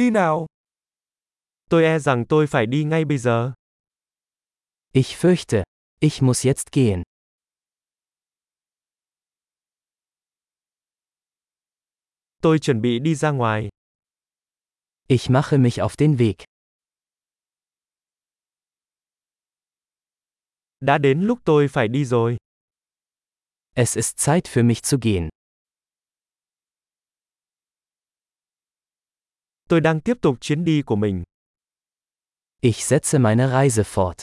đi nào. Tôi e rằng tôi phải đi ngay bây giờ. Ich fürchte, ich muss jetzt gehen. Tôi chuẩn bị đi ra ngoài. Ich mache mich auf den Weg. Đã đến lúc tôi phải đi rồi. Es ist Zeit für mich zu gehen. Tôi đang tiếp tục chuyến đi của mình. Ich setze meine Reise fort.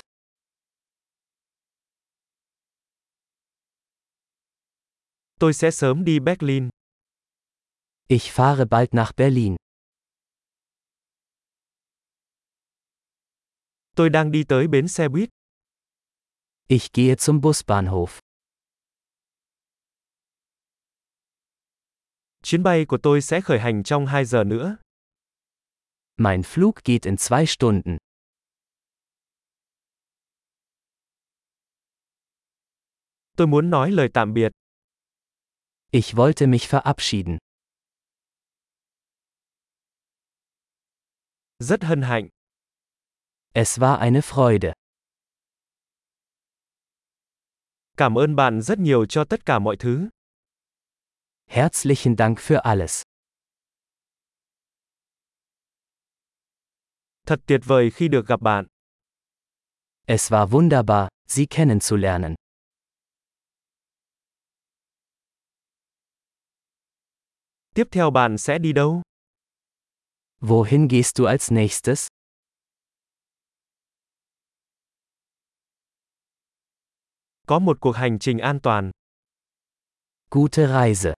Tôi sẽ sớm đi Berlin. Ich fahre bald nach Berlin. Tôi đang đi tới bến xe buýt. Ich gehe zum Busbahnhof. Chuyến bay của tôi sẽ khởi hành trong 2 giờ nữa. Mein Flug geht in zwei Stunden. Tôi muốn nói lời tạm biệt. Ich wollte mich verabschieden. Rất hân hạnh. Es war eine Freude. Cảm ơn bạn rất nhiều cho tất cả mọi thứ. Herzlichen Dank für alles. Thật tuyệt vời khi được gặp bạn. Es war wunderbar, Sie kennenzulernen. Tiếp theo bạn sẽ đi đâu? Wohin gehst du als nächstes? Có một cuộc hành trình an toàn. Gute Reise.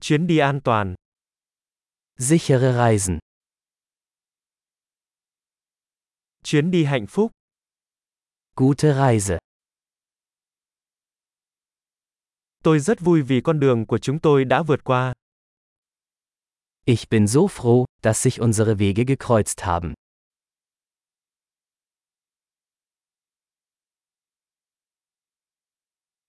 Chuyến đi an toàn. Sichere Reisen. Chuyến đi hạnh phúc. Gute Reise. Tôi rất vui vì con đường của chúng tôi đã vượt qua. Ich bin so froh, dass sich unsere Wege gekreuzt haben.